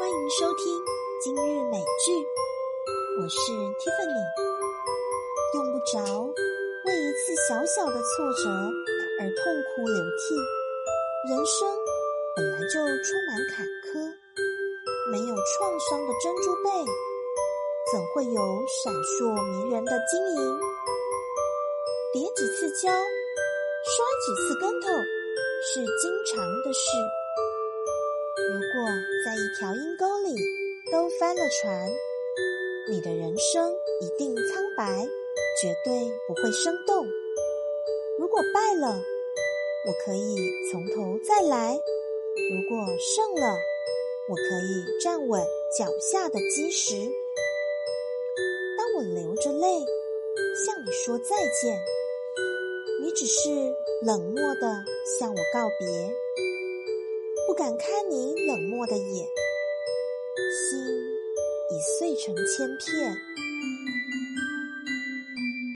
欢迎收听今日美剧，我是 Tiffany。用不着为一次小小的挫折而痛哭流涕，人生本来就充满坎坷，没有创伤的珍珠贝，怎会有闪烁迷人的晶莹？叠几次跤，摔几次跟头，是经常的事。如果在一条阴沟里都翻了船，你的人生一定苍白，绝对不会生动。如果败了，我可以从头再来；如果胜了，我可以站稳脚下的基石。当我流着泪向你说再见，你只是冷漠的向我告别。不敢看你冷漠的眼，心已碎成千片。